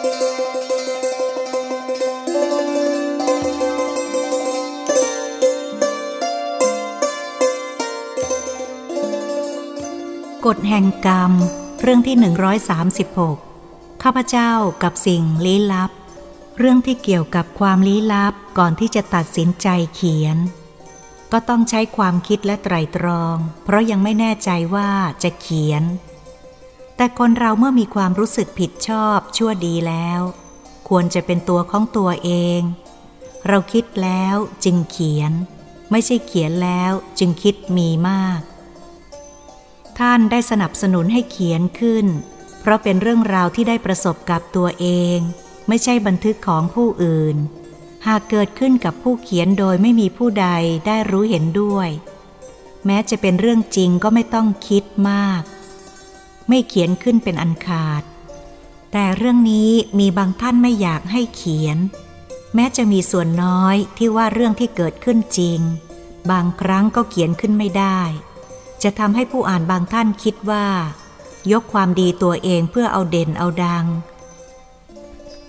กฎแห่งกรรม เรื่องที่ 136 ข้าพเจ้ากับสิ่งลี้ลับ เรื่องที่เกี่ยวกับความลี้ลับก่อนที่จะตัดสินใจเขียน ก็ต้องใช้ความคิดและไตรตรอง เพราะยังไม่แน่ใจว่าจะเขียน แต่คนเราเมื่อมีความรู้สึกผิดชอบชั่วดีแล้ว ควรจะเป็นตัวของตัวเอง เราคิดแล้วจึงเขียน ไม่ใช่เขียนแล้วจึงคิดมีมาก ท่านได้สนับสนุนให้เขียนขึ้น เพราะเป็นเรื่องราวที่ได้ประสบกับตัวเอง ไม่ใช่บันทึกของผู้อื่น หากเกิดขึ้นกับผู้เขียนโดยไม่มีผู้ใดได้รู้เห็นด้วย แม้จะเป็นเรื่องจริงก็ไม่ต้องคิดมาก ไม่เขียนขึ้นเป็นอันขาด แต่เรื่องนี้มีบางท่านไม่อยากให้เขียน แม้จะมีส่วนน้อยที่ว่าเรื่องที่เกิดขึ้นจริง บางครั้งก็เขียนขึ้นไม่ได้ จะทำให้ผู้อ่านบางท่านคิดว่า ยกความดีตัวเองเพื่อเอาเด่นเอาดัง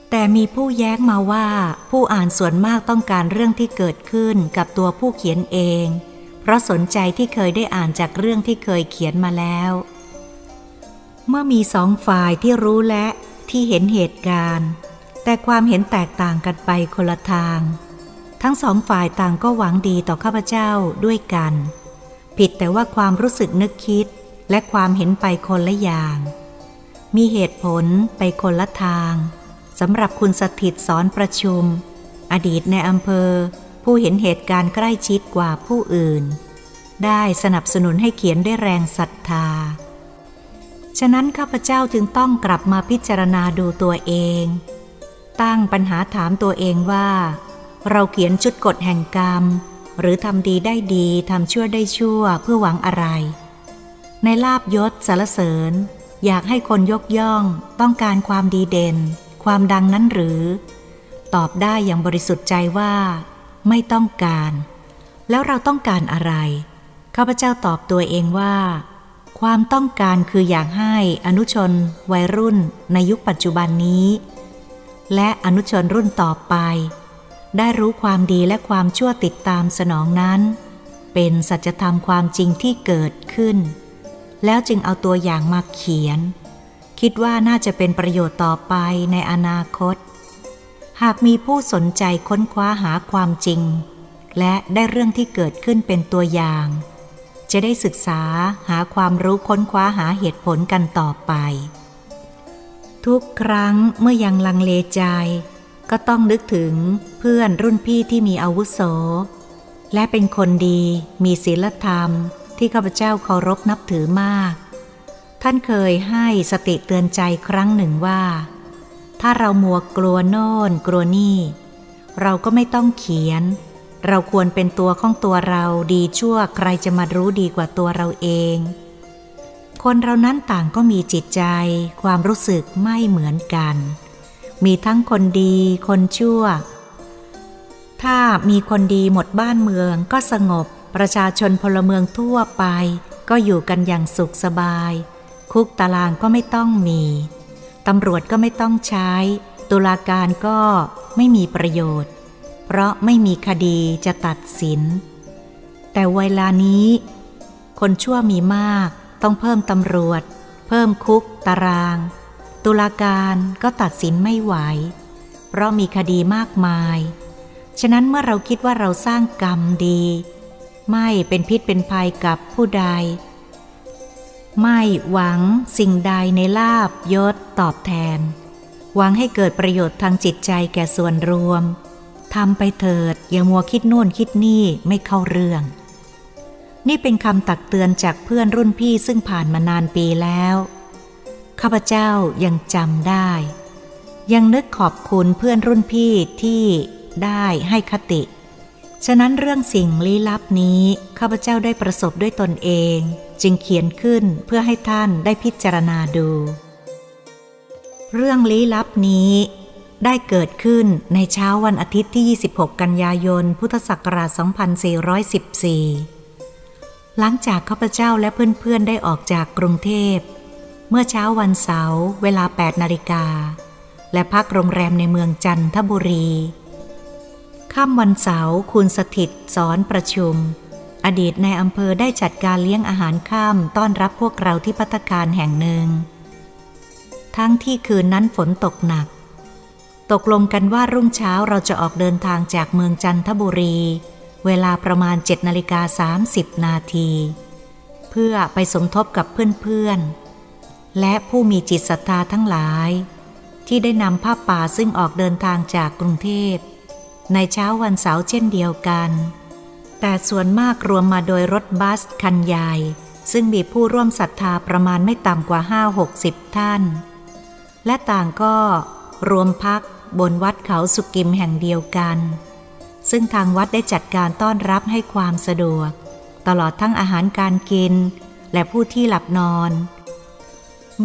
แต่มีผู้แย้งมาว่า ผู้อ่านส่วนมากต้องการเรื่องที่เกิดขึ้นกับตัวผู้เขียนเอง เพราะสนใจที่เคยได้อ่านจากเรื่องที่เคยเขียนมาแล้ว เมื่อมีสองฝ่ายที่รู้และที่เห็นเหตุการณ์ แต่ความเห็นแตกต่างกันไปคนละทาง ทั้งสองฝ่ายต่างก็หวังดีต่อข้าพเจ้าด้วยกัน ผิดแต่ว่าความรู้สึกนึกคิดและความเห็นไปคนละอย่าง มีเหตุผลไปคนละทางสำหรับคุณสถิตสอนประชุม อดีตในอำเภอ ผู้เห็นเหตุการณ์ใกล้ชิดกว่าผู้อื่น ได้สนับสนุนให้เขียนได้แรงศรัทธา ฉะนั้นข้าพเจ้าจึงต้องกลับมาพิจารณาดูตัวเอง ตั้งปัญหาถามตัวเองว่า เราเขียนชุดกฎแห่งกรรม หรือทำดีได้ดีทำชั่วได้ชั่วเพื่อหวังอะไร ในลาบยศสารเสริญ อยากให้คนยกย่องต้องการความดีเด่น ความดังนั้นหรือ ตอบได้อย่างบริสุทธิ์ใจว่า ไม่ต้องการ แล้วเราต้องการอะไรข้าพเจ้าตอบตัวเองว่า ความต้องการคืออยากให้อนุชนวัยรุ่นในยุคปัจจุบันนี้ และอนุชนรุ่นต่อไป ได้รู้ความดีและความชั่วติดตามสนองนั้น เป็นสัจธรรมความจริงที่เกิดขึ้น แล้วจึงเอาตัวอย่างมาเขียน คิดว่าน่าจะเป็นประโยชน์ต่อไปในอนาคต หากมีผู้สนใจค้นคว้าหาความจริง และได้เรื่องที่เกิดขึ้นเป็นตัวอย่าง จะได้ศึกษาหาความรู้ค้นคว้าหาเหตุผลกันต่อไป ทุกครั้งเมื่อยังลังเลใจ ก็ต้องนึกถึงเพื่อนรุ่นพี่ที่มีอาวุโส และเป็นคนดีมีศีลธรรมที่ข้าพเจ้าเคารพนับถือมาก ท่านเคยให้สติเตือนใจครั้งหนึ่งว่า ถ้าเรามัวกลัวโน่นกลัวนี่ เราก็ไม่ต้องเขียน เราควรเป็นตัวของตัวเราดีชั่วใครจะมารู้ดีกว่าตัวเราเอง คนเรานั้นต่างก็มีจิตใจ ความรู้สึกไม่เหมือนกัน มีทั้งคนดีคนชั่ว ถ้ามีคนดีหมดบ้านเมืองก็สงบ ประชาชนพลเมืองทั่วไป ก็อยู่กันอย่างสุขสบาย คุกตารางก็ไม่ต้องมีตำรวจก็ไม่ต้องใช้ ตุลาการก็ไม่มีประโยชน์ เพราะไม่มีคดีจะตัดสิน แต่เวลานี้ คนชั่วมีมากต้องเพิ่มตำรวจ เพิ่มคุกตาราง ตุลาการก็ตัดสินไม่ไหว เพราะมีคดีมากมาย ฉะนั้นเมื่อเราคิดว่าเราสร้างกรรมดี ไม่เป็นพิษเป็นภัยกับผู้ใด ไม่หวังสิ่งใดในลาบยศตอบแทน หวังให้เกิดประโยชน์ทางจิตใจแก่ส่วนรวม ทำไปเถิด อย่ามัวคิดโน่นคิดนี่ไม่เข้าเรื่อง นี่เป็นคำตักเตือนจากเพื่อนรุ่นพี่ซึ่งผ่านมานานปีแล้ว ข้าพเจ้ายังจำได้ ยังนึกขอบคุณเพื่อนรุ่นพี่ที่ได้ให้คติ ฉะนั้นเรื่องสิ่งลี้ลับนี้ ข้าพเจ้าได้ประสบด้วยตนเอง จึงเขียนขึ้นเพื่อให้ท่านได้พิจารณาดู เรื่องลี้ลับนี้ ได้เกิดขึ้นในเช้าวันอาทิตย์ที่ 26 กันยายน พุทธศักราช 2414 หลังจากข้าพเจ้าและเพื่อนๆ ได้ออกจากกรุงเทพ เมื่อเช้าวันเสาร์เวลา 8 นาฬิกา และพักโรงแรมในเมืองจันทบุรี ค่ำวันเสาร์คุณสถิตสอนประชุม อดีตในอำเภอได้จัดการเลี้ยงอาหารค่ำต้อนรับพวกเราที่พัตคารแห่งหนึ่ง ทั้งที่คืนนั้นฝนตกหนัก ตกลงกันว่ารุ่งเช้าเราจะออกเดินทางจากเมืองจันทบุรี เวลาประมาณ7นาฬิกา30 นาที เพื่อไปสมทบกับเพื่อนๆ และผู้มีจิตศรัทธาทั้งหลาย ที่ได้นำผ้าป่าซึ่งออกเดินทางจากกรุงเทพ ในเช้าวันเสาร์เช่นเดียวกัน แต่ส่วนมากรวมมาโดยรถบัสคันใหญ่ซึ่งมีผู้ร่วมศรัทธาประมาณไม่ต่ำกว่าห้าหกสิบท่าน และต่างก็รวมพัก บนวัดเขาสุกิมแห่งเดียวกัน ซึ่งทางวัดได้จัดการต้อนรับให้ความสะดวก ตลอดทั้งอาหารการกิน และผู้ที่หลับนอน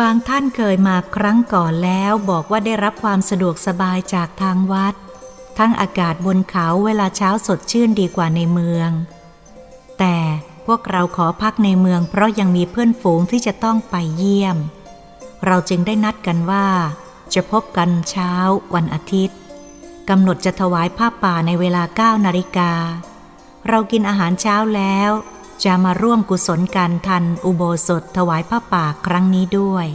บางท่านเคยมาครั้งก่อนแล้วบอกว่าได้รับความสะดวกสบายจากทางวัด ทั้งอากาศบนเขาเวลาเช้าสดชื่นดีกว่าในเมือง แต่พวกเราขอพักในเมืองเพราะยังมีเพื่อนฝูงที่จะต้องไปเยี่ยม เราจึงได้นัดกันว่า จะพบกันเช้าวันอาทิตย์กำหนดจะถวายผ้าป่าในเวลา9นาฬิกา เรากินอาหารเช้าแล้ว จะมาร่วมกุศลการทันอุโบสถถวายผ้าป่าครั้งนี้ด้วย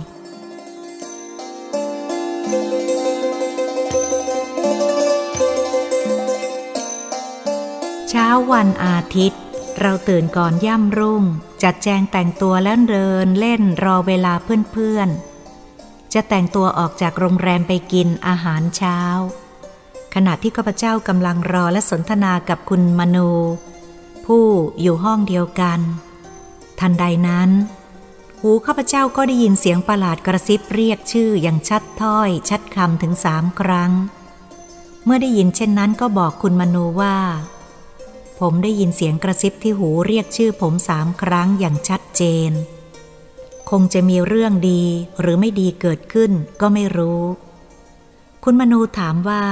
เช้าวันอาทิตย์ เราตื่นก่อนย่ำรุ่ง จัดแจงแต่งตัวแล้วเดินเล่นรอเวลาเพื่อนๆ จะแต่งตัวออกจากโรงแรมไปกินอาหารเช้า ขณะที่ข้าพเจ้ากำลังรอและสนทนากับคุณมนู ผู้อยู่ห้องเดียวกัน ทันใดนั้น หูข้าพเจ้าก็ได้ยินเสียงประหลาดกระซิบเรียกชื่ออย่างชัดถ้อย ชัดคำถึงสามครั้ง เมื่อได้ยินเช่นนั้นก็บอกคุณมนูว่า ผมได้ยินเสียงกระซิบที่หูเรียกชื่อผมสามครั้งอย่างชัดเจน คงจะมีเรื่องดีหรือไม่ดีเกิดขึ้นก็ไม่รู้ คุณมนูถามว่า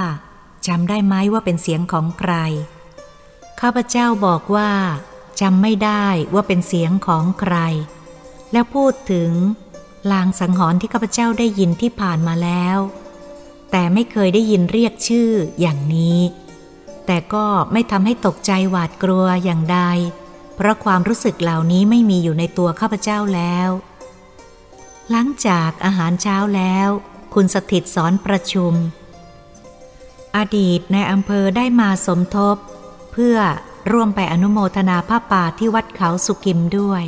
จำได้ไหมว่าเป็นเสียงของใคร ข้าพเจ้าบอกว่าจำไม่ได้ว่าเป็นเสียงของใคร แล้วพูดถึงลางสังหรณ์ที่ข้าพเจ้าได้ยินที่ผ่านมาแล้ว แต่ไม่เคยได้ยินเรียกชื่ออย่างนี้ แต่ก็ไม่ทำให้ตกใจหวาดกลัวอย่างใด เพราะความรู้สึกเหล่านี้ไม่มีอยู่ในตัวข้าพเจ้าแล้ว หลังจากอาหารเช้าแล้ว คุณสถิตสอนประชุม อดีตในอำเภอได้มาสมทบ เพื่อร่วมไปอนุโมทนาผ้าป่าที่วัดเขาสุกิมด้วย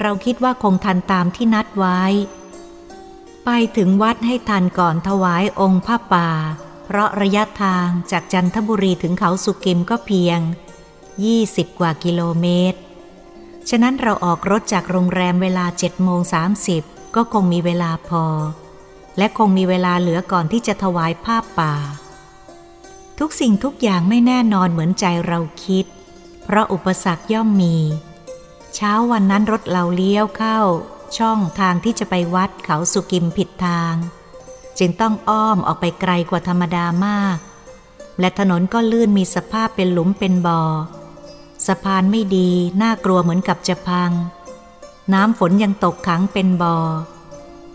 เราคิดว่าคงทันตามที่นัดไว้ ไปถึงวัดให้ทันก่อนถวายองค์ผ้าป่า เพราะระยะทางจากจันทบุรีถึงเขาสุกิมก็เพียง 20 กว่ากิโลเมตร ฉะนั้นเราออกรถจากโรงแรมเวลา7โมง30 ก็คงมีเวลาพอ และคงมีเวลาเหลือก่อนที่จะถวายภาพป่า ทุกสิ่งทุกอย่างไม่แน่นอนเหมือนใจเราคิด เพราะอุปสรรคย่อมมี เช้าวันนั้นรถเราเลี้ยวเข้า ช่องทางที่จะไปวัดเขาสุกิมผิดทาง จึงต้องอ้อมออกไปไกลกว่าธรรมดามาก และถนนก็ลื่นมีสภาพเป็นหลุมเป็นบ่อสะพานไม่ดีน่ากลัวเหมือนกับจะพัง น้ำฝนยังตกขังเป็นบ่อ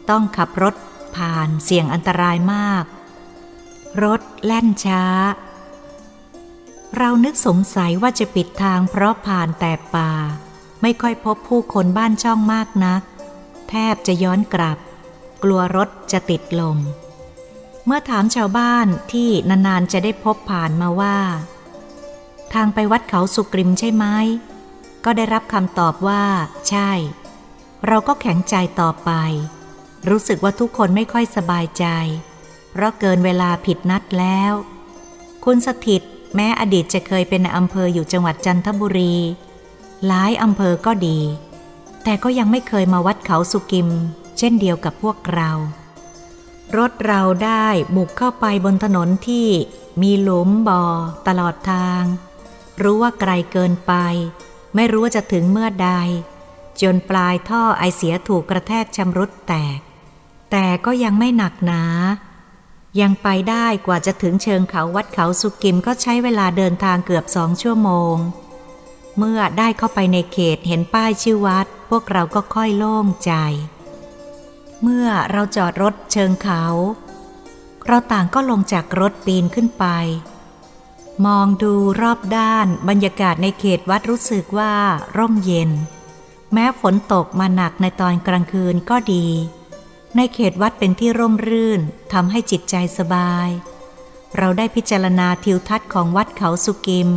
ต้องขับรถผ่านเสี่ยงอันตรายมาก รถแล่นช้า เรานึกสงสัยว่าจะปิดทางเพราะผ่านแต่ป่า ไม่ค่อยพบผู้คนบ้านช่องมากนัก แทบจะย้อนกลับ กลัวรถจะติดลม เมื่อถามชาวบ้านที่นานๆจะได้พบผ่านมาว่า ทางไปวัดเขาสุกริมใช่ไหม ก็ได้รับคำตอบว่า ใช่ เราก็แข็งใจต่อไป รู้สึกว่าทุกคนไม่ค่อยสบายใจ เพราะเกินเวลาผิดนัดแล้ว คุณสถิตแม้อดีตจะเคยเป็นอำเภออยู่จังหวัดจันทบุรี หลายอำเภอก็ดี แต่ก็ยังไม่เคยมาวัดเขาสุกิม เช่นเดียวกับพวกเรา รถเราได้บุกเข้าไปบนถนนที่มีหลุมบ่อตลอดทาง รู้ว่าไกลเกินไป ไม่รู้ว่าจะถึงเมื่อใด จนปลายท่อไอเสียถูกกระแทกชำรุดแตก แต่ก็ยังไม่หนักหนา ยังไปได้กว่าจะถึงเชิงเขาวัดเขาสุกิมก็ใช้เวลาเดินทางเกือบสองชั่วโมง เมื่อได้เข้าไปในเขตเห็นป้ายชื่อวัด พวกเราก็ค่อยโล่งใจ เมื่อเราจอดรถเชิงเขา เราต่างก็ลงจากรถปีนขึ้นไป มองดูรอบด้านบรรยากาศในเขตวัดรู้สึกว่าร่มเย็น แม้ฝนตกมาหนักในตอนกลางคืนก็ดี ในเขตวัดเป็นที่ร่มรื่นทำให้จิตใจสบาย เราได้พิจารณาทิวทัศน์ของวัดเขาสุกิม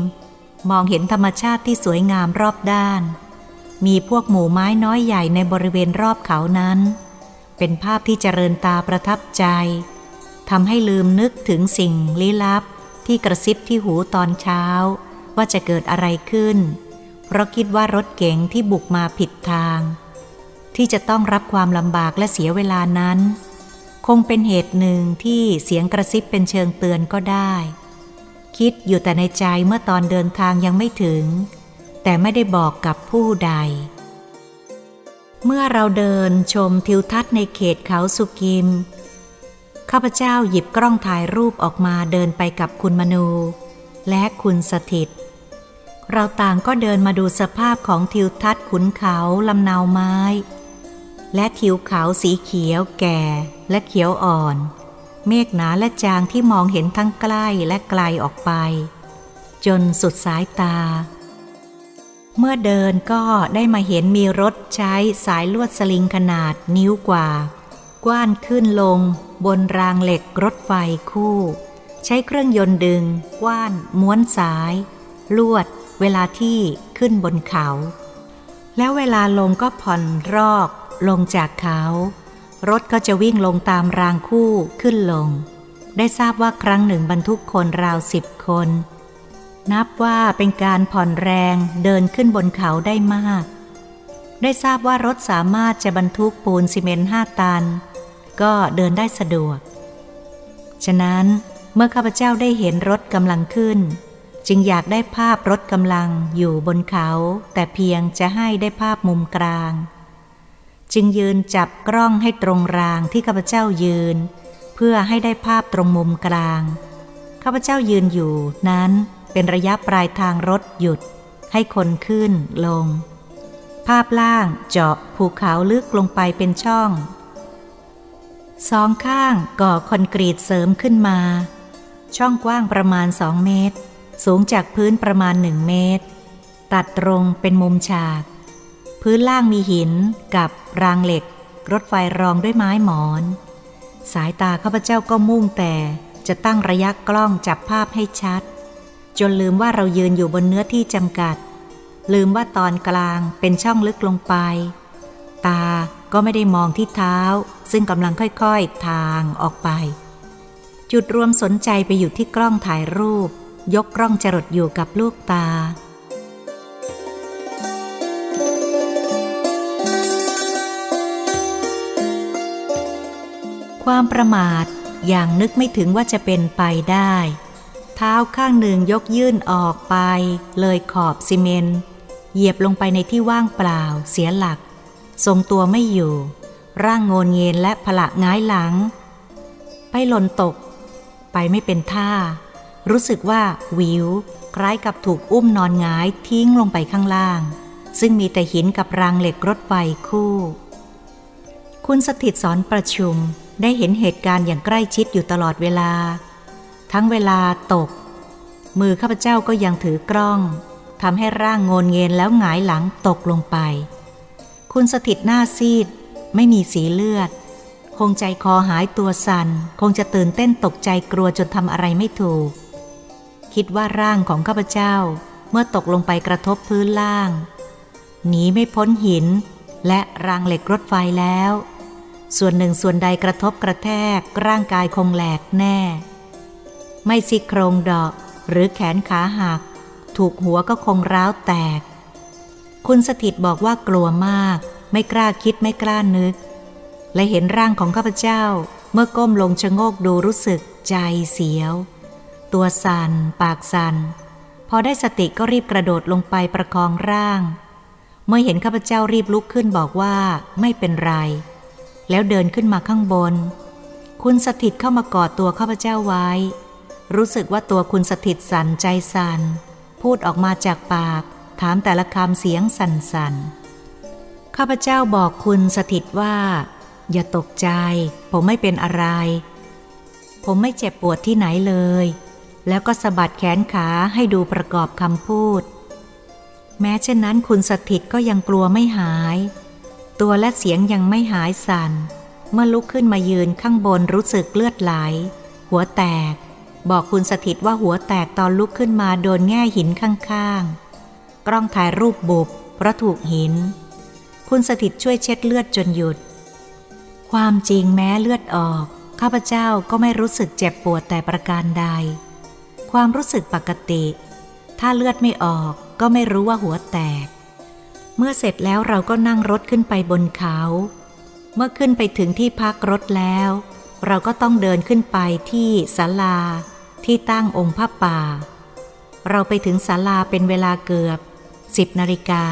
มองเห็นธรรมชาติที่สวยงามรอบด้าน มีพวกหมู่ไม้น้อยใหญ่ในบริเวณรอบเขานั้น เป็นภาพที่เจริญตาประทับใจทำให้ลืมนึกถึงสิ่งลี้ลับ ที่กระซิบที่หูตอนเช้า ว่าจะเกิดอะไรขึ้น เพราะคิดว่ารถเก๋งที่บุกมาผิดทาง ที่จะต้องรับความลำบากและเสียเวลานั้น คงเป็นเหตุหนึ่งที่เสียงกระซิบเป็นเชิงเตือนก็ได้ คิดอยู่แต่ในใจเมื่อตอนเดินทางยังไม่ถึง แต่ไม่ได้บอกกับผู้ใด เมื่อเราเดินชมทิวทัศน์ในเขตเขาสุกิม ข้าพเจ้าหยิบกล้องถ่ายรูปออกมาเดินไปกับคุณมนู และคุณสถิต เราต่างก็เดินมาดูสภาพของทิวทัศน์ขุนเขาลำนาวไม้ และทิวเขาสีเขียวแก่และเขียวอ่อน เมฆหนาและจางที่มองเห็นทั้งใกล้และไกลออกไป จนสุดสายตา เมื่อเดินก็ได้มาเห็นมีรถใช้สายลวดสลิงขนาดนิ้วกว่า กว้านขึ้นลง บนรางเหล็กรถไฟคู่ ใช้เครื่องยนต์ดึง กว้าน ม้วนสาย ลวด เวลาที่ขึ้นบนเขา แล้วเวลาลงก็ผ่อนรอกลงจากเขา รถก็จะวิ่งลงตามรางคู่ขึ้นลง ได้ทราบว่าครั้งหนึ่งบรรทุกคนราวสิบคน นับว่าเป็นการผ่อนแรงเดินขึ้นบนเขาได้มาก ได้ทราบว่ารถสามารถจะบรรทุกปูนซีเมนต์ห้าตัน ก็เดินได้สะดวก ฉะนั้นเมื่อข้าพเจ้าได้เห็นรถกำลังขึ้น จึงอยากได้ภาพรถกำลังอยู่บนเขา แต่เพียงจะให้ได้ภาพมุมกลาง จึงยืนจับกล้องให้ตรงรางที่ข้าพเจ้ายืน เพื่อให้ได้ภาพตรงมุมกลางข้าพเจ้ายืนอยู่นั้นเป็นระยะปลายทางรถหยุด ให้คนขึ้นลง ภาพล่างเจาะภูเขาลึกลงไปเป็นช่อง สองข้างก่อคอนกรีตเสริมขึ้นมา ช่องกว้างประมาณสองเมตร สูงจากพื้นประมาณหนึ่งเมตร ตัดตรงเป็นมุมฉาก พื้นล่างมีหินกับรางเหล็ก รถไฟรองด้วยไม้หมอน สายตาข้าพเจ้าก็มุ่งแต่จะตั้งระยะกล้องจับภาพให้ชัด จนลืมว่าเรายืนอยู่บนเนื้อที่จำกัด ลืมว่าตอนกลางเป็นช่องลึกลงไป ตา ก็ไม่ได้มองที่เท้า ซึ่งกำลังค่อยๆ ทางออกไป จุดรวมสนใจไปอยู่ที่กล้องถ่ายรูป ยกกล้องจรดอยู่กับลูกตา ความประมาทอย่างนึกไม่ถึงว่าจะเป็นไปได้ เท้าข้างหนึ่งยกยื่นออกไป เลยขอบซีเมนต์เหยียบลงไปในที่ว่างเปล่าเสียหลัก ทรงตัวไม่อยู่ ร่างโงนเงินและผละง้ายหลัง ไปหล่นตก ไปไม่เป็นท่า รู้สึกว่าวิว คล้ายกับถูกอุ้มนอนงายทิ้งลงไปข้างล่าง ซึ่งมีแต่หินกับรางเหล็กรถไฟคู่ คุณสถิตสอนประชุมได้เห็นเหตุการณ์อย่างใกล้ชิดอยู่ตลอดเวลา ทั้งเวลาตก มือข้าพเจ้าก็ยังถือกล้องทำให้ร่างโงนเงินแล้วหงายหลังตกลงไป คุณสถิตหน้าซีด ไม่มีสีเลือด คงใจคอหายตัวสัน่น คงจะตื่นเต้นตกใจกลัวจนทำอะไรไม่ถูก คิดว่าร่างของข้าพเจ้าเมื่อตกลงไปกระทบพื้นล่าง หนีไม่พ้นหิน และรางเหล็กรถไฟแล้ว ส่วนหนึ่งส่วนใดกระทบกระแทกร่างกายคงแหลกแน่ ไม่ซี่โครงดอกหรือแขนขาหัก ถูกหัวก็คงร้าวแตก คุณสถิตบอกว่ากลัวมาก ไม่กล้าคิดไม่กล้านึก และเห็นร่างของข้าพเจ้า เมื่อก้มลงชะโงกดูรู้สึกใจเสียว ตัวสัน่นปากสัน่นพอได้สติก็รีบกระโดดลงไปประคองร่าง เมื่อเห็นข้าพเจ้ารีบลุกขึ้นบอกว่าไม่เป็นไร แล้วเดินขึ้นมาข้างบน คุณสถิตเข้ามากอดตัวข้าพเจ้าไว้ รู้สึกว่าตัวคุณสถิตสั่นใจสั่นพูดออกมาจากปาก ถามแต่ละคำเสียงสั่นๆ ข้าพเจ้าบอกคุณสถิตว่า อย่าตกใจ ผมไม่เป็นอะไร ผมไม่เจ็บปวดที่ไหนเลย แล้วก็สะบัดแขนขาให้ดูประกอบคำพูด แม้เช่นนั้นคุณสถิตก็ยังกลัวไม่หาย ตัวและเสียงยังไม่หายสัน่น เมื่อลุกขึ้นมายืนข้างบนรู้สึกเลือดไหล หัวแตกบอกคุณสถิตว่าหัวแตกตอนลุกขึ้นมาโดนแง่หินข้างๆ กล้องถ่ายรูปบุบเพราะถูกหิน คุณสถิตช่วยเช็ดเลือดจนหยุด ความจริงแม้เลือดออก ข้าพเจ้าก็ไม่รู้สึกเจ็บปวดแต่ประการใด ความรู้สึกปกติ ถ้าเลือดไม่ออกก็ไม่รู้ว่าหัวแตก เมื่อเสร็จแล้วเราก็นั่งรถขึ้นไปบนเขา เมื่อขึ้นไปถึงที่พักรถแล้ว เราก็ต้องเดินขึ้นไปที่ศาลาที่ตั้งองค์พระป่า เราไปถึงศาลาเป็นเวลาเกือบ สิบนาฬิกา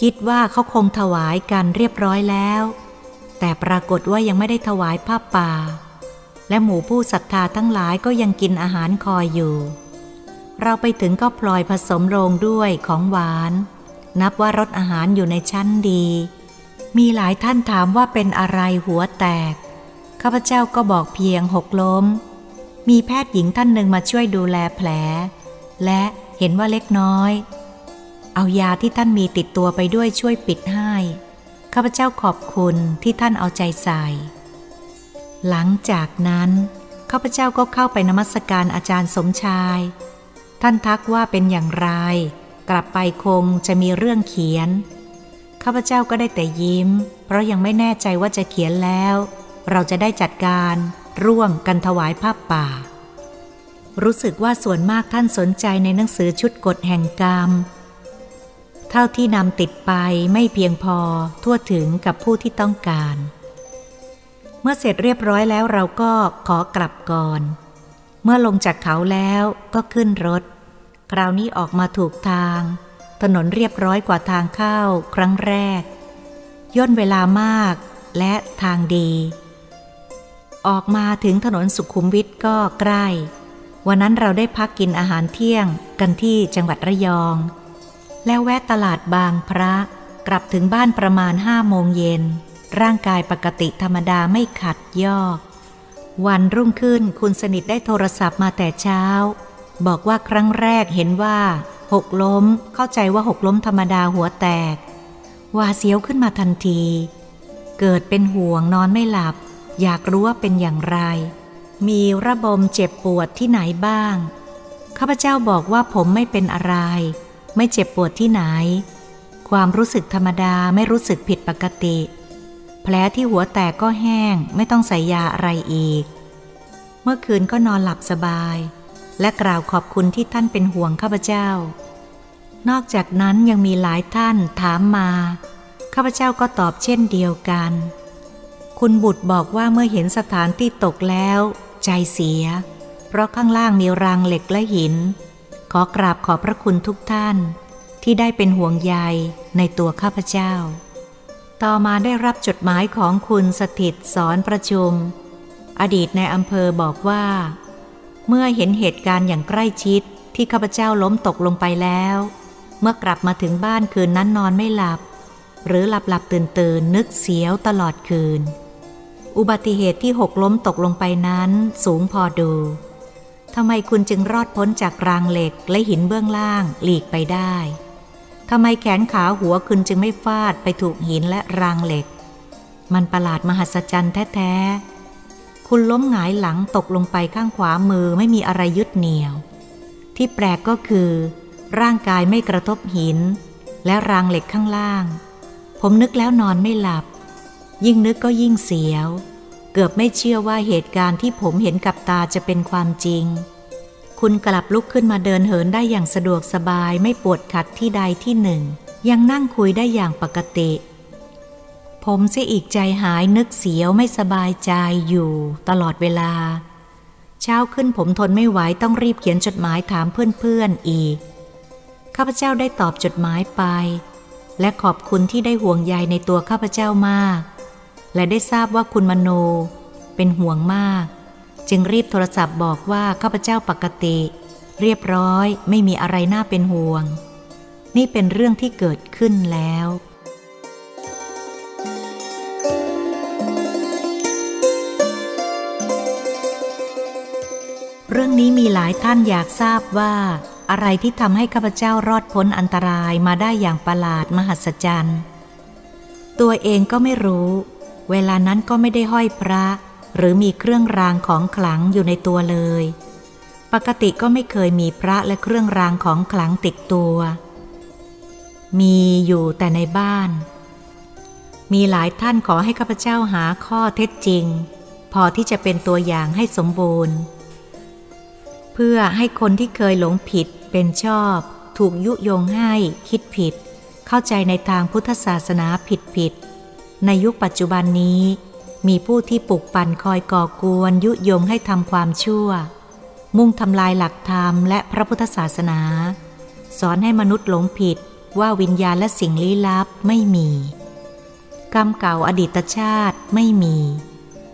คิดว่าเขาคงถวายกันเรียบร้อยแล้ว แต่ปรากฏว่ายังไม่ได้ถวายผ้าป่า และหมู่ผู้ศรัทธาทั้งหลายก็ยังกินอาหารคอยอยู่ เราไปถึงก็พลอยผสมโรงด้วยของหวาน นับว่ารสอาหารอยู่ในชั้นดี มีหลายท่านถามว่าเป็นอะไรหัวแตก ข้าพเจ้าก็บอกเพียงหกล้ม มีแพทย์หญิงท่านหนึ่งมาช่วยดูแลแผล และ เห็นว่าเล็กน้อย เอายาที่ท่านมีติดตัวไปด้วยช่วยปิดให้ ข้าพเจ้าขอบคุณที่ท่านเอาใจใส่ หลังจากนั้น ข้าพเจ้าก็เข้าไปนมัสการอาจารย์สมชาย ท่านทักว่าเป็นอย่างไร กลับไปคงจะมีเรื่องเขียน ข้าพเจ้าก็ได้แต่ยิ้ม เพราะยังไม่แน่ใจว่าจะเขียนแล้ว เราจะได้จัดการร่วมกันถวายภาพป่า รู้สึกว่าส่วนมากท่านสนใจในหนังสือชุดกฎแห่งกรรม เท่าที่นำติดไปไม่เพียงพอทั่วถึงกับผู้ที่ต้องการ เมื่อเสร็จเรียบร้อยแล้วเราก็ขอกลับก่อน เมื่อลงจากเขาแล้วก็ขึ้นรถ คราวนี้ออกมาถูกทาง ถนนเรียบร้อยกว่าทางเข้าครั้งแรก ย่นเวลามากและทางดี ออกมาถึงถนนสุขุมวิทก็ใกล้ วันนั้นเราได้พักกินอาหารเที่ยงกันที่จังหวัดระยอง แล้วแวะตลาดบางพระ กลับถึงบ้านประมาณห้าโมงเย็น ร่างกายปกติธรรมดาไม่ขัดยอก วันรุ่งขึ้นคุณสนิทได้โทรศัพท์มาแต่เช้า บอกว่าครั้งแรกเห็นว่า หกล้ม เข้าใจว่าหกล้มธรรมดาหัวแตกว่าเสียวขึ้นมาทันที เกิดเป็นห่วงนอนไม่หลับ อยากรู้ว่าเป็นอย่างไร มีระบมเจ็บปวดที่ไหนบ้าง ข้าพเจ้าบอกว่าผมไม่เป็นอะไร ไม่เจ็บปวดที่ไหน ความรู้สึกธรรมดาไม่รู้สึกผิดปกติ แผลที่หัวแตกก็แห้งไม่ต้องใส่ยาอะไรอีก เมื่อคืนก็นอนหลับสบาย และกล่าวขอบคุณที่ท่านเป็นห่วงข้าพเจ้า นอกจากนั้นยังมีหลายท่านถามมา ข้าพเจ้าก็ตอบเช่นเดียวกันคุณบุตรบอกว่าเมื่อเห็นสถานที่ตกแล้ว ใจเสีย เพราะข้างล่างมีรางเหล็กและหิน ขอกราบขอบพระคุณทุกท่าน ที่ได้เป็นห่วงใยในตัวข้าพเจ้า ต่อมาได้รับจดหมายของคุณสถิตสอนประชุม อดีตในอำเภอบอกว่า เมื่อเห็นเหตุการณ์อย่างใกล้ชิดที่ข้าพเจ้าล้มตกลงไปแล้ว เมื่อกลับมาถึงบ้านคืนนั้นนอนไม่หลับ หรือหลับหลับตื่นตื่นนึกเสียวตลอดคืน อุบัติเหตุที่หกล้มตกลงไปนั้นสูงพอดู ทำไมคุณจึงรอดพ้นจากรางเหล็กและหินเบื้องล่างหลีกไปได้ ทำไมแขนขาหัวคุณจึงไม่ฟาดไปถูกหินและรางเหล็ก มันประหลาดมหัศจรรย์แท้ๆ คุณล้มหงายหลังตกลงไปข้างขวามือไม่มีอะไรยึดเหนี่ยว ที่แปลกก็คือ ร่างกายไม่กระทบหิน และรางเหล็กข้างล่าง ผมนึกแล้วนอนไม่หลับ ยิ่งนึกก็ยิ่งเสียว เกือบไม่เชื่อว่าเหตุการณ์ที่ผมเห็นกับตาจะเป็นความจริง คุณกลับลุกขึ้นมาเดินเหินได้อย่างสะดวกสบายไม่ปวดขัดที่ใดที่หนึ่ง ยังนั่งคุยได้อย่างปกติ ผมเสียอีกใจหายนึกเสียวไม่สบายใจอยู่ตลอดเวลา เช้าขึ้นผมทนไม่ไหวต้องรีบเขียนจดหมายถามเพื่อนๆอีก ข้าพเจ้าได้ตอบจดหมายไป และขอบคุณที่ได้ห่วงใยในตัวข้าพเจ้ามาก และได้ทราบว่าคุณมโน เป็นห่วงมาก จึงรีบโทรศัพท์บอกว่าข้าพเจ้าปกติ เรียบร้อยไม่มีอะไรน่าเป็นห่วง นี่เป็นเรื่องที่เกิดขึ้นแล้วเรื่องนี้มีหลายท่านอยากทราบว่า อะไรที่ทำให้ข้าพเจ้ารอดพ้นอันตรายมาได้อย่างประหลาดมหัศจรรย์ ตัวเองก็ไม่รู้ เวลานั้นก็ไม่ได้ห้อยพระ หรือมีเครื่องรางของขลังอยู่ในตัวเลย ปกติก็ไม่เคยมีพระและเครื่องรางของขลังติดตัว มีอยู่แต่ในบ้าน มีหลายท่านขอให้ข้าพเจ้าหาข้อเท็จจริง พอที่จะเป็นตัวอย่างให้สมบูรณ์ เพื่อให้คนที่เคยหลงผิดเป็นชอบ ถูกยุยงให้คิดผิด เข้าใจในทางพุทธศาสนาผิดผิด ในยุคปัจจุบันนี้ มีผู้ที่ปลุกปั่นคอยก่อกวนยุยงให้ทำความชั่ว มุ่งทำลายหลักธรรมและพระพุทธศาสนา สอนให้มนุษย์หลงผิดว่าวิญญาณและสิ่งลี้ลับไม่มี กรรมเก่าอดีตชาติไม่มี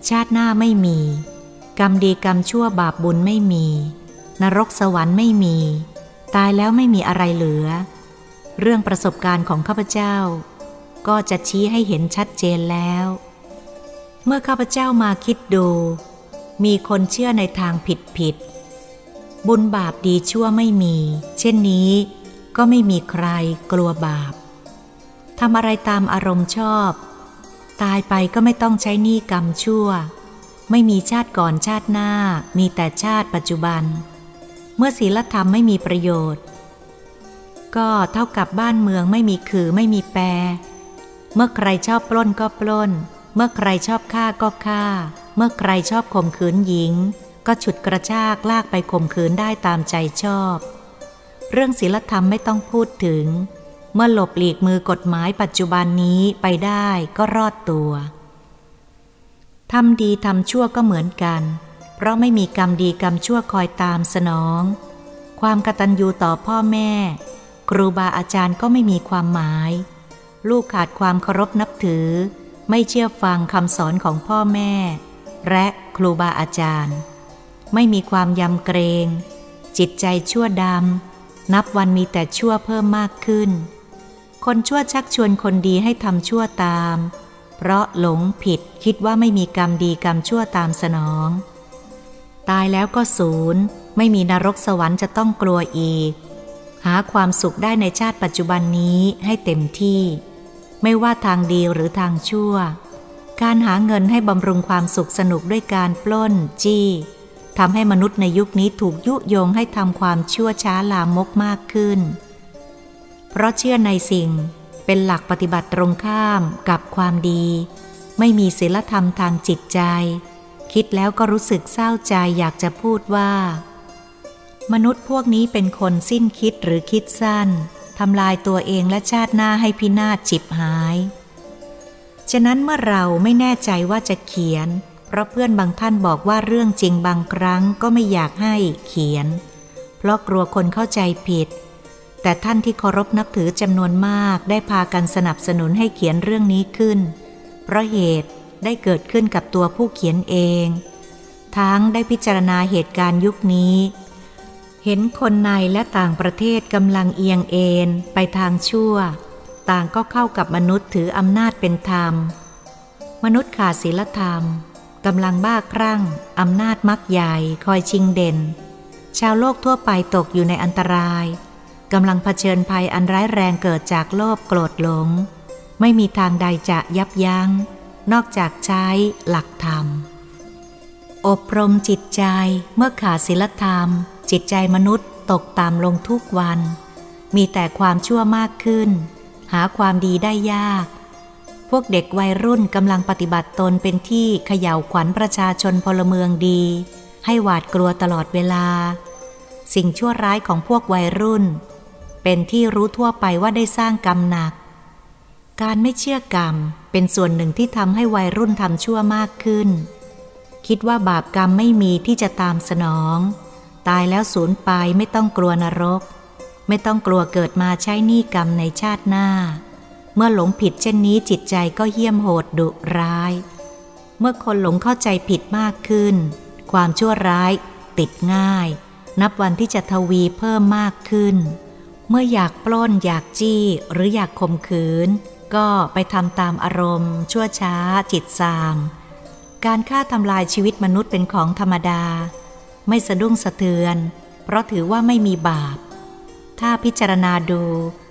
ชาติหน้าไม่มี กรรมดีกรรมชั่วบาปบุญไม่มี นรกสวรรค์ไม่มี ตายแล้วไม่มีอะไรเหลือ เรื่องประสบการณ์ของข้าพเจ้า ก็จะชี้ให้เห็นชัดเจนแล้ว เมื่อข้าพเจ้ามาคิดดู มีคนเชื่อในทางผิดผิด บุญบาปดีชั่วไม่มี เช่นนี้ก็ไม่มีใครกลัวบาปทำอะไรตามอารมณ์ชอบ ตายไปก็ไม่ต้องใช้หนี้กรรมชั่ว ไม่มีชาติก่อนชาติหน้า มีแต่ชาติปัจจุบัน เมื่อศีลธรรมไม่มีประโยชน์ ก็เท่ากับบ้านเมืองไม่มีคือไม่มีแปร เมื่อใครชอบปล้นก็ปล้น เมื่อใครชอบฆ่าก็ฆ่า เมื่อใครชอบข่มขืนหญิง ก็ฉุดกระชากลากไปข่มขืนได้ตามใจชอบ เรื่องศีลธรรมไม่ต้องพูดถึง เมื่อหลบหลีกมือกฎหมายปัจจุบันนี้ไปได้ก็รอดตัวทำดีทำชั่วก็เหมือนกัน เพราะไม่มีกรรมดีกรรมชั่วคอยตามสนอง ความกตัญญูต่อพ่อแม่ ครูบาอาจารย์ก็ไม่มีความหมาย ลูกขาดความเคารพนับถือ ไม่เชื่อฟังคำสอนของพ่อแม่ และครูบาอาจารย์ ไม่มีความยำเกรง จิตใจชั่วดำนับวันมีแต่ชั่วเพิ่มมากขึ้น คนชั่วชักชวนคนดีให้ทำชั่วตาม เพราะหลงผิดคิดว่าไม่มีกรรมดีกรรมชั่วตามสนอง ตายแล้วก็ศูนย์ไม่มีนรกสวรรค์จะต้องกลัวอีก หาความสุขได้ในชาติปัจจุบันนี้ให้เต็มที่ ไม่ว่าทางดีหรือทางชั่ว การหาเงินให้บำรุงความสุขสนุกด้วยการปล้น จี้ทำให้มนุษย์ในยุคนี้ถูกยุยงให้ทำความชั่วช้าลามกมากขึ้น เพราะเชื่อในสิ่งเป็นหลักปฏิบัติตรงข้ามกับความดี ไม่มีศีลธรรมทางจิตใจ คิดแล้วก็รู้สึกเศร้าใจอยากจะพูดว่า มนุษย์พวกนี้เป็นคนสิ้นคิดหรือคิดสั้นำลายตัวเองและชาติหน้าให้พินาศจิบหาย ฉะนั้นเมื่อเราไม่แน่ใจว่าจะเขียน เพราะเพื่อนบางท่านบอกว่าเรื่องจริงบางครั้งก็ไม่อยากให้เขียน เพราะกลัวคนเข้าใจผิด แต่ท่านที่เคารพนับถือจำนวนมากได้พากันสนับสนุนให้เขียนเรื่องนี้ขึ้น เพราะเหตุได้เกิดขึ้นกับตัวผู้เขียนเอง ทั้งได้พิจารณาเหตุการณ์ยุคนี้ เห็นคนในและต่างประเทศกำลังเอียงเอ็นไปทางชั่ว ต่างก็เข้ากับมนุษย์ถืออำนาจเป็นธรรม มนุษย์ขาดศีลธรรมกำลังบ้าคลั่งอำนาจมักใหญ่คอยชิงเด่น ชาวโลกทั่วไปตกอยู่ในอันตรายกำลังเผชิญภัยอันร้ายแรงเกิดจากโลภโกรธหลง ไม่มีทางใดจะยับยัง้ง นอกจากใช้หลักธรรม อบรมจิตใจเมื่อขาดศีลธรรม จิตใจมนุษย์ตกต่ำลงทุกวัน มีแต่ความชั่วมากขึ้น หาความดีได้ยาก พวกเด็กวัยรุ่นกำลังปฏิบัติตนเป็นที่เขย่าขวัญประชาชนพลเมืองดี ให้หวาดกลัวตลอดเวลา สิ่งชั่วร้ายของพวกวัยรุ่น เป็นที่รู้ทั่วไปว่าได้สร้างกรรมหนัก การไม่เชื่อกรรมเป็นส่วนหนึ่งที่ทำให้วัยรุ่นทำชั่วมากขึ้น คิดว่าบาปกรรมไม่มีที่จะตามสนอง ตายแล้วสูญไปไม่ต้องกลัวนรก ไม่ต้องกลัวเกิดมาใช้หนี้กรรมในชาติหน้า เมื่อหลงผิดเช่นนี้จิตใจก็เยี่ยมโหดดุร้าย เมื่อคนหลงเข้าใจผิดมากขึ้น ความชั่วร้ายติดง่าย นับวันที่จะทวีเพิ่มมากขึ้น เมื่ออยากปล้นอยากจี้หรืออยากข่มขืน ก็ไปทำตามอารมณ์ ชั่วช้าจิตสามการฆ่าทำลายชีวิตมนุษย์เป็นของธรรมดา ไม่สะดุ้งสะเทือน เพราะถือว่าไม่มีบาป ถ้าพิจารณาดู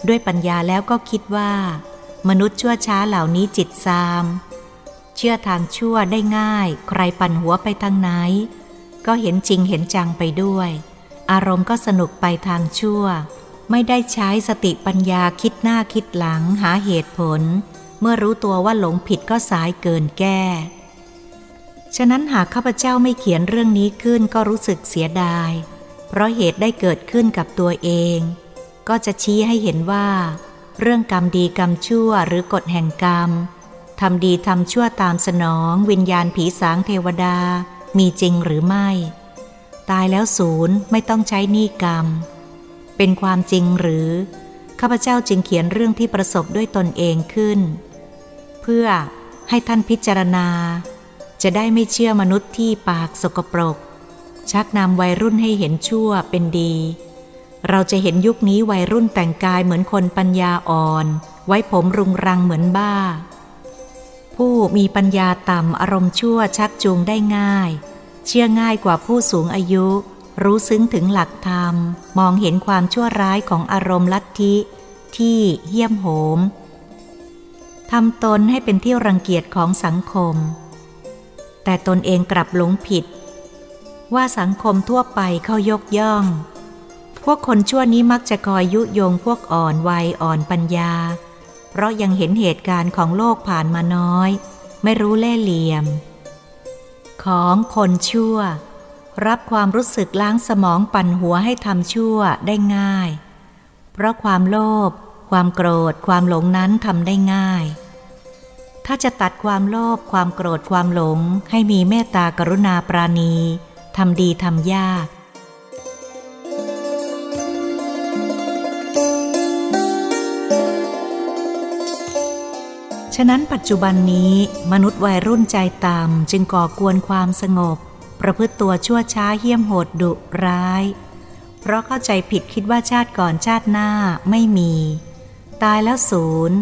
ด้วยปัญญาแล้วก็คิดว่า มนุษย์ชั่วช้าเหล่านี้จิตซาม เชื่อทางชั่วได้ง่าย ใครปั่นหัวไปทางไหน ก็เห็นจริงเห็นจังไปด้วย อารมณ์ก็สนุกไปทางชั่ว ไม่ได้ใช้สติปัญญาคิดหน้าคิดหลังหาเหตุผล เมื่อรู้ตัวว่าหลงผิดก็สายเกินแก้ ฉะนั้นหากข้าพเจ้าไม่เขียนเรื่องนี้ขึ้นก็รู้สึกเสียดาย เพราะเหตุได้เกิดขึ้นกับตัวเอง ก็จะชี้ให้เห็นว่า เรื่องกรรมดีกรรมชั่วหรือกฎแห่งกรรมทำดีทำชั่วตามสนองวิญญาณผีสางเทวดามีจริงหรือไม่ ตายแล้วศูนย์ไม่ต้องใช้หนี้กรรม เป็นความจริงหรือ ข้าพเจ้าจึงเขียนเรื่องที่ประสบด้วยตนเองขึ้น เพื่อให้ท่านพิจารณา จะได้ไม่เชื่อมนุษย์ที่ปากสกปรก ชักนำวัยรุ่นให้เห็นชั่วเป็นดี เราจะเห็นยุคนี้วัยรุ่นแต่งกายเหมือนคนปัญญาอ่อน ไว้ผมรุงรังเหมือนบ้า ผู้มีปัญญาต่ำอารมณ์ชั่วชักจูงได้ง่าย เชื่อง่ายกว่าผู้สูงอายุ รู้ซึ้งถึงหลักธรรม มองเห็นความชั่วร้ายของอารมณ์ลัทธิที่เยี่ยมโหมทำตนให้เป็นที่รังเกียจของสังคม แต่ตนเองกลับหลงผิด ว่าสังคมทั่วไปเขายกย่อง พวกคนชั่วนี้มักจะคอยยุยงพวกอ่อนวัยอ่อนปัญญา เพราะยังเห็นเหตุการณ์ของโลกผ่านมาน้อย ไม่รู้เล่เหลี่ยม ของคนชั่ว รับความรู้สึกล้างสมองปั่นหัวให้ทำชั่วได้ง่าย เพราะความโลภความโกรธความหลงนั้นทำได้ง่าย ถ้าจะตัดความโลภความโกรธความหลง ให้มีเมตตากรุณาปราณีทำดีทำยาก ฉะนั้นปัจจุบันนี้มนุษย์วัยรุ่นใจต่ำจึงก่อกวนความสงบ ประพฤติตัวชั่วช้าเหี้ยมโหดดุร้าย เพราะเข้าใจผิดคิดว่าชาติก่อนชาติหน้าไม่มี ตายแล้วศูนย์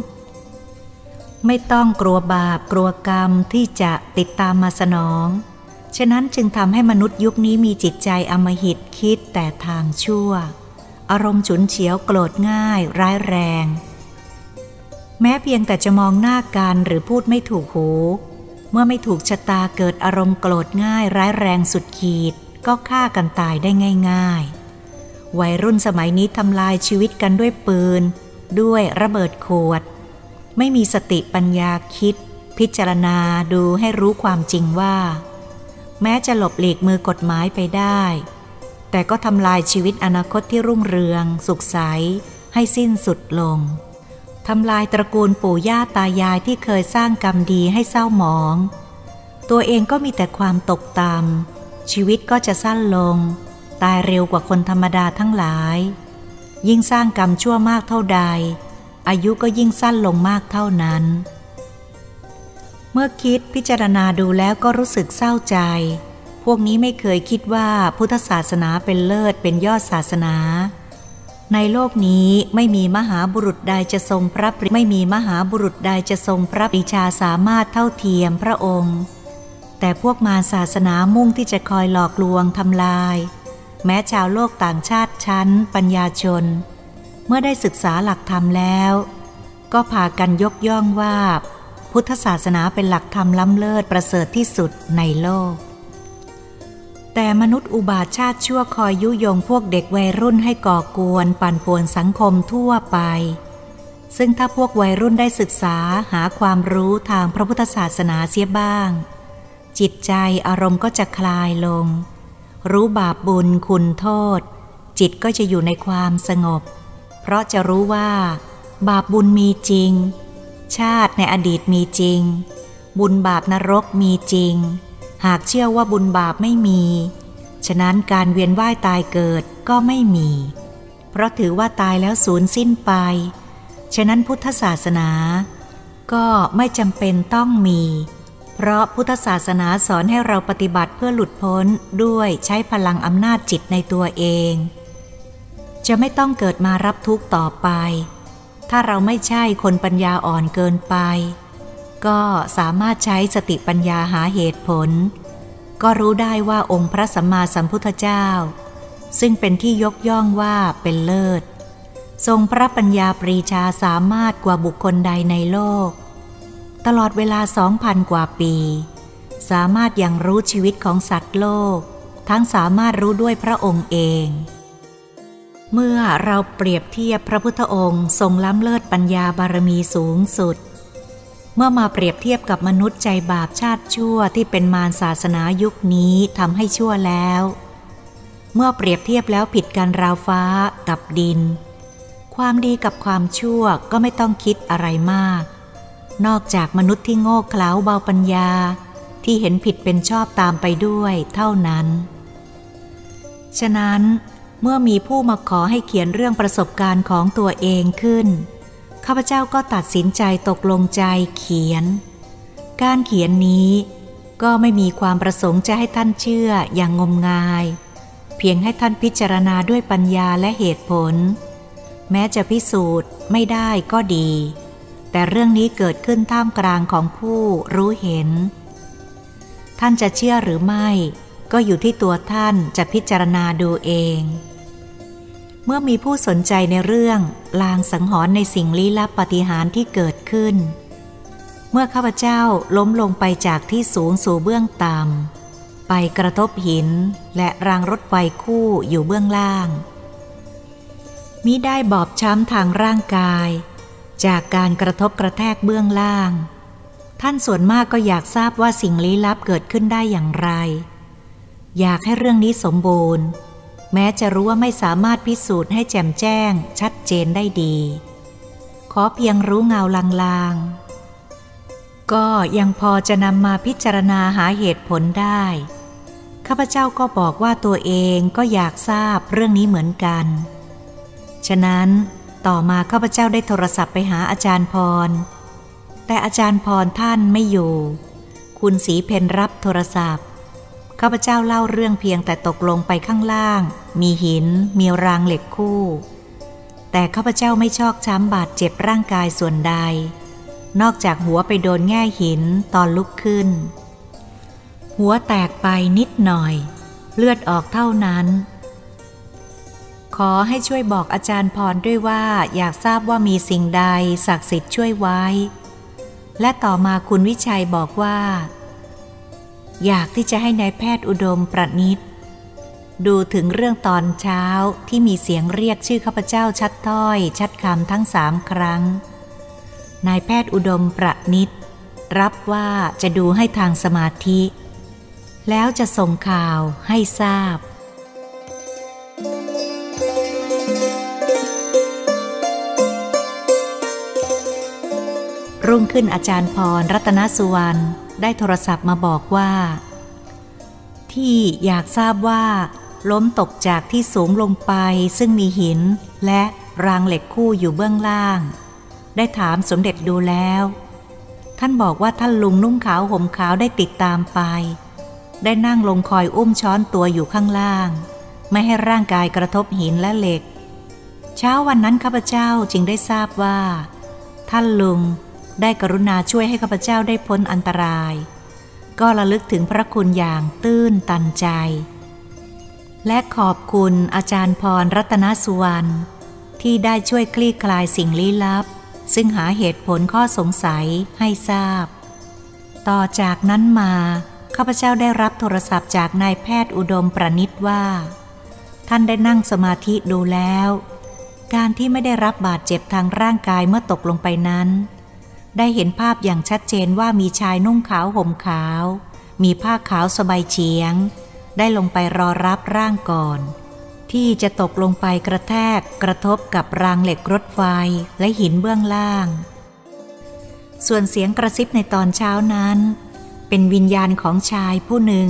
ไม่ต้องกลัวบาปกลัวกรรมที่จะติดตามมาสนอง ฉะนั้นจึงทำให้มนุษย์ยุคนี้มีจิตใจอมหิตคิดแต่ทางชั่ว อารมณ์ฉุนเฉียวโกรธง่าย ร้ายแรง แม้เพียงแต่จะมองหน้ากันหรือพูดไม่ถูกหู เมื่อไม่ถูกชะตาเกิดอารมณ์โกรธง่ายร้ายแรงสุดขีด ก็ฆ่ากันตายได้ง่าย ๆ วัยรุ่นสมัยนี้ทำลายชีวิตกันด้วยปืน ด้วยระเบิดขวด ไม่มีสติปัญญาคิด พิจารณาดูให้รู้ความจริงว่า แม้จะหลบหลีกมือกฎหมายไปได้ แต่ก็ทำลายชีวิตอนาคตที่รุ่งเรือง สุขใส ให้สิ้นสุดลงทำลายตระกูลปู่ย่าตายายที่เคยสร้างกรรมดีให้เศร้าหมอง ตัวเองก็มีแต่ความตกต่ำชีวิตก็จะสั้นลง ตายเร็วกว่าคนธรรมดาทั้งหลาย ยิ่งสร้างกรรมชั่วมากเท่าใด อายุก็ยิ่งสั้นลงมากเท่านั้น เมื่อคิดพิจารณาดูแล้วก็รู้สึกเศร้าใจ พวกนี้ไม่เคยคิดว่าพุทธศาสนาเป็นเลิศเป็นยอดศาสนา ในโลกนี้ไม่มีมหาบุรุษใดจะทรงพระปริไม่มีมหาบุรุษใดจะทรงพระปิชาสามารถเท่าเทียมพระองค์ แต่พวกมาศาสนามุ่งที่จะคอยหลอกลวงทำลาย แม้ชาวโลกต่างชาติชั้น ปัญญาชน เมื่อได้ศึกษาหลักธรรมแล้ว ก็พากันยกย่องว่า พุทธศาสนาเป็นหลักธรรมล้ำเลิศประเสริฐที่สุดในโลก แต่มนุษย์อุบาทชาติชั่วคอยยุยงพวกเด็กวัยรุ่นให้ก่อกวน ปั่นป่วนสังคมทั่วไป ซึ่งถ้าพวกวัยรุ่นได้ศึกษาหาความรู้ทางพระพุทธศาสนาเสียบ้าง จิตใจอารมณ์ก็จะคลายลง รู้บาปบุญคุณโทษ จิตก็จะอยู่ในความสงบ เพราะจะรู้ว่า บาปบุญมีจริง ชาติในอดีตมีจริง บุญบาปนรกมีจริง หากเชื่อว่าบุญบาปไม่มี ฉะนั้นการเวียนว่ายตายเกิดก็ไม่มี เพราะถือว่าตายแล้วสูญสิ้นไป ฉะนั้นพุทธศาสนา ก็ไม่จำเป็นต้องมี เพราะพุทธศาสนาสอนให้เราปฏิบัติเพื่อหลุดพ้นด้วยใช้พลังอำนาจจิตในตัวเอง จะไม่ต้องเกิดมารับทุกข์ต่อไป ถ้าเราไม่ใช่คนปัญญาอ่อนเกินไป ก็สามารถใช้สติปัญญาหาเหตุผล ก็รู้ได้ว่าองค์พระสัมมาสัมพุทธเจ้า ซึ่งเป็นที่ยกย่องว่าเป็นเลิศ ทรงพระปัญญาปรีชาสามารถกว่าบุคคลใดในโลก ตลอดเวลาสองพันกว่าปี สามารถยังรู้ชีวิตของสัตว์โลก ทั้งสามารถรู้ด้วยพระองค์เอง เมื่อเราเปรียบเทียบพระพุทธองค์ทรงล้ำเลิศปัญญาบารมีสูงสุด เมื่อมาเปรียบเทียบกับมนุษย์ใจบาปชาติชั่วที่เป็นมารศาสนายุคนี้ทำให้ชั่วแล้ว เมื่อเปรียบเทียบแล้วผิดกันราวฟ้ากับดิน ความดีกับความชั่วก็ไม่ต้องคิดอะไรมาก นอกจากมนุษย์ที่โง่เขลาเบาปัญญา ที่เห็นผิดเป็นชอบตามไปด้วยเท่านั้น ฉะนั้น เมื่อมีผู้มาขอให้เขียนเรื่องประสบการณ์ของตัวเองขึ้น ข้าพเจ้าก็ตัดสินใจตกลงใจเขียน การเขียนนี้ก็ไม่มีความประสงค์จะให้ท่านเชื่ออย่างงมงาย เพียงให้ท่านพิจารณาด้วยปัญญาและเหตุผล แม้จะพิสูจน์ไม่ได้ก็ดี แต่เรื่องนี้เกิดขึ้นท่ามกลางของผู้รู้เห็น ท่านจะเชื่อหรือไม่ ก็อยู่ที่ตัวท่านจะพิจารณาดูเอง เมื่อมีผู้สนใจในเรื่องลางสังหรณ์ในสิ่งลี้ลับปฏิหารที่เกิดขึ้น เมื่อข้าพเจ้าล้มลงไปจากที่สูงสู่เบื้องต่ำไปกระทบหินและรางรถไฟคู่อยู่เบื้องล่างมิได้บอบช้ำทางร่างกาย จากการกระทบกระแทกเบื้องล่าง ท่านส่วนมากก็อยากทราบว่าสิ่งลี้ลับเกิดขึ้นได้อย่างไร อยากให้เรื่องนี้สมบูรณ์ แม้จะรู้ว่าไม่สามารถพิสูจน์ให้แจ่มแจ้ง ชัดเจนได้ดี ขอเพียงรู้เงาลางๆ ก็ยังพอจะนำมาพิจารณาหาเหตุผลได้ ข้าพเจ้าก็บอกว่าตัวเองก็อยากทราบเรื่องนี้เหมือนกัน ฉะนั้นต่อมาข้าพเจ้าได้โทรศัพท์ไปหาอาจารย์พร แต่อาจารย์พรท่านไม่อยู่ คุณสีเพนรับโทรศัพท์ ข้าพเจ้าเล่าเรื่องเพียงแต่ตกลงไปข้างล่าง มีหิน มีรางเหล็กคู่ แต่ข้าพเจ้าไม่ชอกช้ำบาดเจ็บร่างกายส่วนใด นอกจากหัวไปโดนแง่หินตอนลุกขึ้น หัวแตกไปนิดหน่อย เลือดออกเท่านั้น ขอให้ช่วยบอกอาจารย์พรด้วยว่าอยากทราบว่ามีสิ่งใดศักดิ์สิทธิ์ช่วยไว้ และต่อมาคุณวิชัยบอกว่า อยากที่จะให้นายแพทย์อุดมประนิษดูถึงเรื่องตอนเช้าที่มีเสียงเรียกชื่อข้าพเจ้าชัดถ้อย ชัดคำทั้งสามครั้ง นายแพทย์อุดมประนิษรับว่าจะดูให้ทางสมาธิ แล้วจะส่งข่าวให้ทราบ รุ่งขึ้นอาจารย์พรรัตนสุวรรณได้โทรศัพท์มาบอกว่า ที่อยากทราบว่า ล้มตกจากที่สูงลงไปซึ่งมีหินและรางเหล็กคู่อยู่เบื้องล่าง ได้ถามสมเด็จดูแล้ว ท่านบอกว่าท่านลุงนุ่งขาวห่มขาวได้ติดตามไป ได้นั่งลงคอยอุ้มช้อนตัวอยู่ข้างล่าง ไม่ให้ร่างกายกระทบหินและเหล็ก เช้าวันนั้นข้าพเจ้าจึงได้ทราบว่า ท่านลุง ได้กรุณาช่วยให้ข้าพเจ้าได้พ้นอันตราย ก็ระลึกถึงพระคุณอย่างตื้นตันใจ และขอบคุณอาจารย์พรรัตนสุวรรณที่ได้ช่วยคลี่คลายสิ่งลี้ลับ ซึ่งหาเหตุผลข้อสงสัยให้ทราบ ต่อจากนั้นมาข้าพเจ้าได้รับโทรศัพท์จากนายแพทย์อุดมประนิตว่า ท่านได้นั่งสมาธิดูแล้ว การที่ไม่ได้รับบาดเจ็บทางร่างกายเมื่อตกลงไปนั้น ได้เห็นภาพอย่างชัดเจนว่ามีชายนุ่งขาวห่มขาว มีผ้าขาวสบายเฉียง ได้ลงไปรอรับร่างก่อน ที่จะตกลงไปกระแทกกระทบกับรางเหล็กรถไฟและหินเบื้องล่าง ส่วนเสียงกระซิบในตอนเช้านั้น เป็นวิญญาณของชายผู้หนึ่ง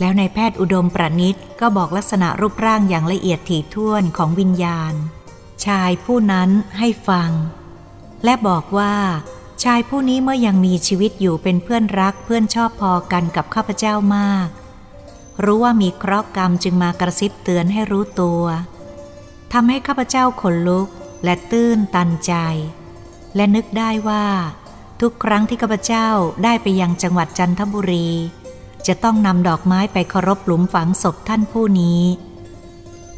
แล้วนายแพทย์อุดมประนิตก็บอกลักษณะรูปร่างอย่างละเอียดถี่ถ้วนของวิญญาณ ชายผู้นั้นให้ฟัง และบอกว่า ชายผู้นี้เมื่อยังมีชีวิตอยู่เป็นเพื่อนรักเพื่อนชอบพอกันกับข้าพเจ้ามาก รู้ว่ามีเคราะห์กรรมจึงมากระซิบเตือนให้รู้ตัวทำให้ข้าพเจ้าขนลุกและตื้นตันใจ และนึกได้ว่า ทุกครั้งที่ข้าพเจ้าได้ไปยังจังหวัดจันทบุรี จะต้องนำดอกไม้ไปเคารพหลุมฝังศพท่านผู้นี้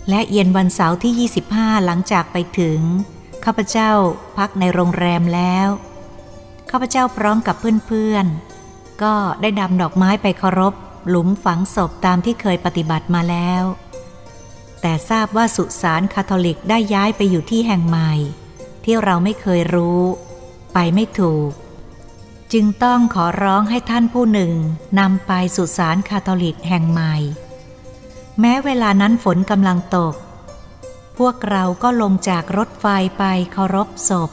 และเย็นวันเสาร์ที่ 25 หลังจากไปถึง ข้าพเจ้าพักในโรงแรมแล้ว ข้าพเจ้าพร้อมกับเพื่อนๆ ก็ได้ดำดอกไม้ไปเคารพ หลุมฝังศพตามที่เคยปฏิบัติมาแล้ว แต่ทราบว่าสุสานคาทอลิกได้ย้ายไปอยู่ที่แห่งใหม่ ที่เราไม่เคยรู้ ไปไม่ถูก จึงต้องขอร้องให้ท่านผู้หนึ่งนำไปสุสานคาทอลิกแห่งใหม่ แม้เวลานั้นฝนกำลังตก พวกเราก็ลงจากรถไฟไปเคารพศพ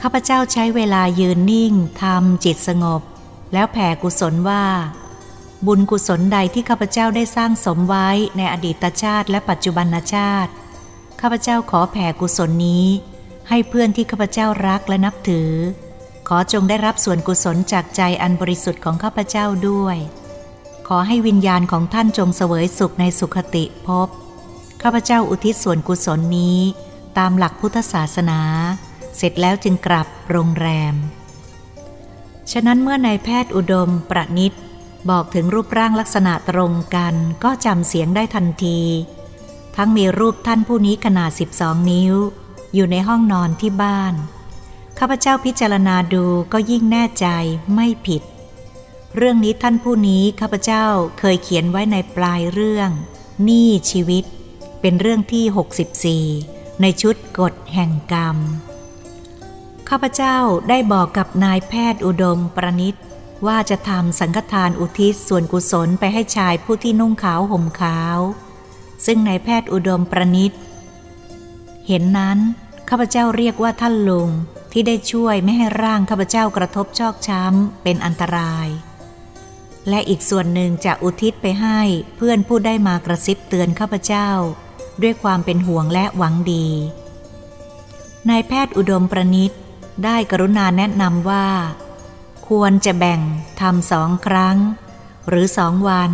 ข้าพเจ้าใช้เวลายืนนิ่งทำจิตสงบ แล้วแผ่กุศลว่า บุญกุศลใดที่ข้าพเจ้าได้สร้างสมไว้ในอดีตชาติและปัจจุบันชาติ ข้าพเจ้าขอแผ่กุศลนี้ ให้เพื่อนที่ข้าพเจ้ารักและนับถือ ขอจงได้รับส่วนกุศลจากใจอันบริสุทธิ์ของข้าพเจ้าด้วย ขอให้วิญญาณของท่านจงเสวยสุขในสุขติภพ ข้าพเจ้าอุทิศส่วนกุศลนี้ ตามหลักพุทธศาสนา เสร็จแล้วจึงกลับโรงแรม ฉะนั้นเมื่อนายแพทย์อุดมประนิษบอกถึงรูปร่างลักษณะตรงกันก็จำเสียงได้ทันที ทั้งมีรูปท่านผู้นี้ขนาด 12 นิ้ว อยู่ในห้องนอนที่บ้าน ข้าพเจ้าพิจารณาดูก็ยิ่งแน่ใจไม่ผิด เรื่องนี้ท่านผู้นี้ข้าพเจ้าเคยเขียนไว้ในปลายเรื่อง นี้ชีวิต เป็นเรื่องที่ 64 ในชุดกฎแห่งกรรม ข้าพเจ้าได้บอกกับนายแพทย์อุดมประนิษว่าจะทำสังฆทานอุทิศส่วนกุศลไปให้ชายผู้ที่นุ่งขาวห่มขาว ซึ่งนายแพทย์อุดมประนิษเห็นนั้นข้าพเจ้าเรียกว่าท่านลุงที่ได้ช่วยไม่ให้ร่างข้าพเจ้ากระทบชอกช้ำเป็นอันตราย และอีกส่วนหนึ่งจะอุทิศไปให้เพื่อนผู้ได้มากระซิบเตือนข้าพเจ้า ด้วยความเป็นห่วงและหวังดี นายแพทย์อุดมประนิษได้กรุณาแนะนำว่า ควรจะแบ่งทำสองครั้ง หรือสองวัน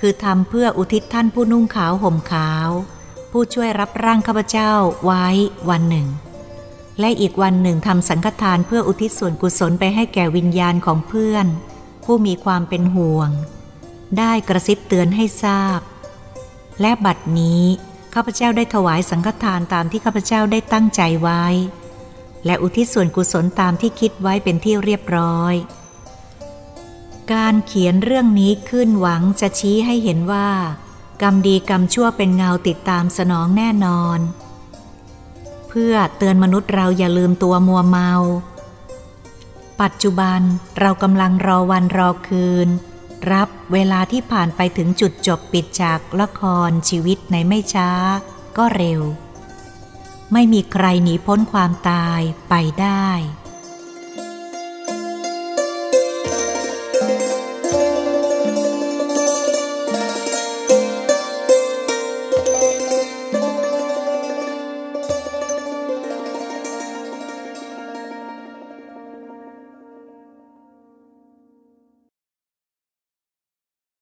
คือทำเพื่ออุทิศท่านผู้นุ่งขาวห่มขาว ผู้ช่วยรับร่างข้าพเจ้าไว้วันหนึ่ง และอีกวันหนึ่งทำสังฆทานเพื่ออุทิศส่วนกุศลไปให้แก่วิญญาณของเพื่อน ผู้มีความเป็นห่วง ได้กระซิบเตือนให้ทราบ และบัดนี้ ข้าพเจ้าได้ถวายสังฆทานตามที่ข้าพเจ้าได้ตั้งใจไว้ และอุทิศส่วนกุศลตามที่คิดไว้เป็นที่เรียบร้อย การเขียนเรื่องนี้ขึ้นหวังจะชี้ให้เห็นว่า กรรมดีกรรมชั่วเป็นเงาติดตามสนองแน่นอน เพื่อเตือนมนุษย์เราอย่าลืมตัวมัวเมา ปัจจุบันเรากำลังรอวันรอคืน รับเวลาที่ผ่านไปถึงจุดจบปิดฉากละครชีวิตในไม่ช้า ก็เร็ว ไม่มีใครหนีพ้นความตายไปได้